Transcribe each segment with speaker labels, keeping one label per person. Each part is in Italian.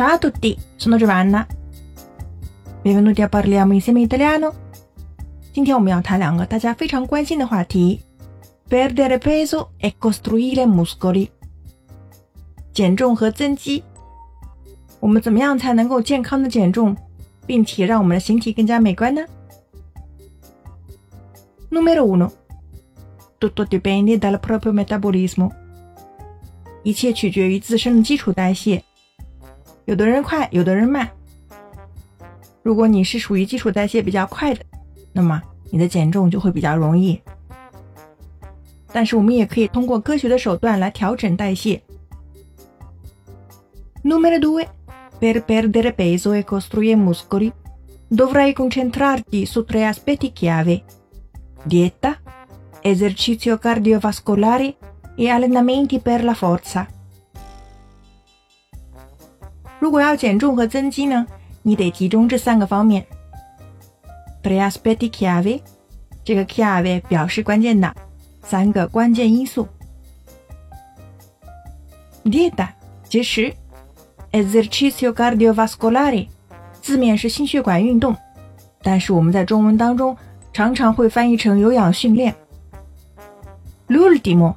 Speaker 1: Ciao a tutti, sono Giovanna. Benvenuti a Parliamo insieme italiano. 今天我们要谈两个大家非常关心的话题：perdere peso e costruire muscoli。减重和增肌。我们怎么样才能够健康的减重，并且让我们的形体更加美观呢？Numero uno. Tutto dipende dal proprio metabolismo. 一切取决于自身的基础代谢。 有的人快，有的人慢。如果你是属于基础代谢比较快的，那么你的减重就会比较容易。但是我们也可以通过科学的手段来调整代谢。Numero due. Per perdere peso e costruire muscoli, dovrai concentrarti su tre aspetti chiave: dieta, esercizio cardiovascolare e allenamenti per la forza. 如果要减重和增肌呢，你得集中这三个方面。Tre aspetti chiave，这个 chiave 表示关键的三个关键因素。Dieta，节食。Esercizio cardiovascolare，字面是心血管运动，但是我们在中文当中常常会翻译成有氧训练。L'ultimo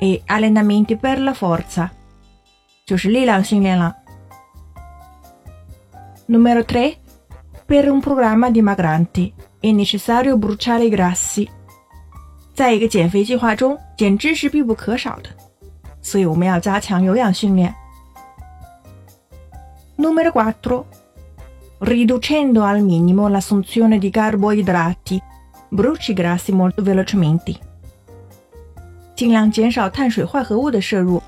Speaker 1: è allenamenti per la forza，就是力量训练了。Numero tre, per un programma dimagrante è necessario bruciare i grassi。在一个减肥计划中，减脂是必不可少的，所以我们要加强有氧训练。Numero 4. Riducendo al minimo l'assunzione di carboidrati, bruci grassi molto velocemente. 尽量减少碳水化合物的摄入，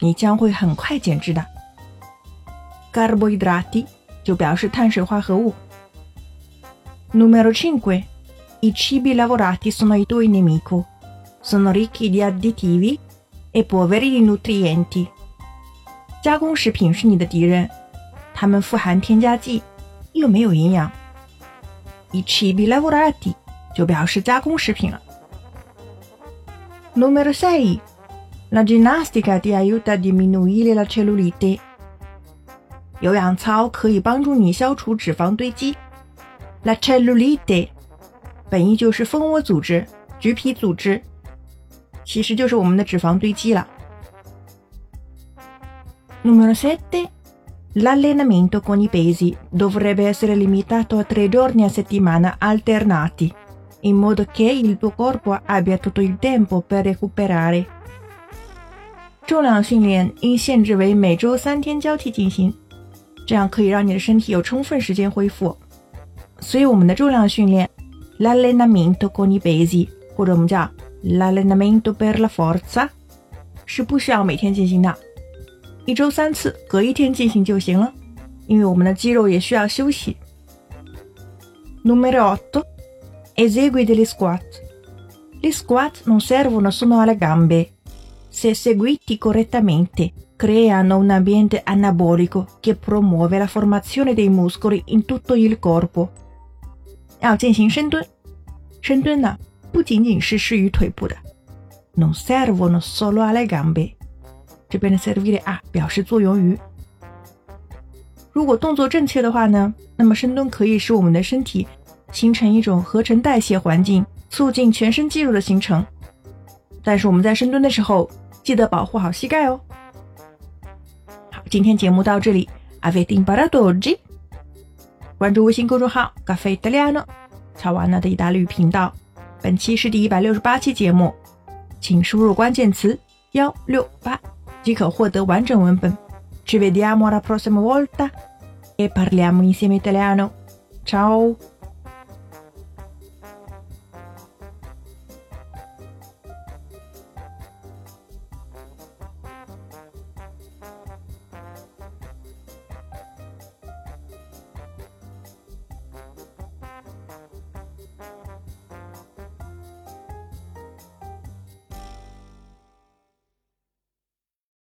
Speaker 1: 你将会很快减脂的。Carboidrati 就表示碳水化合物。Numero 5. I cibi lavorati sono il tuo nemico. Sono ricchi di additivi e poveri di nutrienti. 加工食品是你的敌人。它们富含添加剂，又没有营养。I cibi lavorati 就表示加工食品了。Numero sei, la ginnastica ti aiuta a diminuire la cellulite。 有氧操可以帮助你消除脂肪堆积。La cellulite 本意就是蜂窝组织、橘皮组织，其实就是我们的脂肪堆积了。Numero sette L'allenamento con i pesi dovrebbe essere limitato a tre giorni a settimana alternati, in modo che il tuo corpo abbia tutto il tempo per recuperare. 重量训练应限制为每周三天交替进行， 这样可以让你的身体有充分时间恢复。所以我们的重量训练，l'allenamento con i pesi，或者我们叫 l'allenamento per la forza，是不需要每天进行的。一周三次，隔一天进行就行了，因为我们的肌肉也需要休息。Numero otto, esegui degli squat. Gli squat non servono solo alle gambe. Se eseguiti correttamente, creano un ambiente anabolico che promuove la formazione dei muscoli in tutto il corpo. 要进行深蹲，深蹲呢不仅仅是适于腿部的，non servono solo alle gambe。这边的 servire a 表示作用于。如果动作正确的话呢，那么深蹲可以使我们的身体形成一种合成代谢环境，促进全身肌肉的形成。但是我们在深蹲的时候，记得保护好膝盖哦。 今天节目到这里，avete imparato oggi？关注微信公众号 “caffè italiano”，乔瓦纳的意大利语频道。本期是第一百六十八期节目，请输入关键词幺六八。即可获得完整文本。Ci vediamo alla prossima volta e parliamo insieme italiano. Ciao!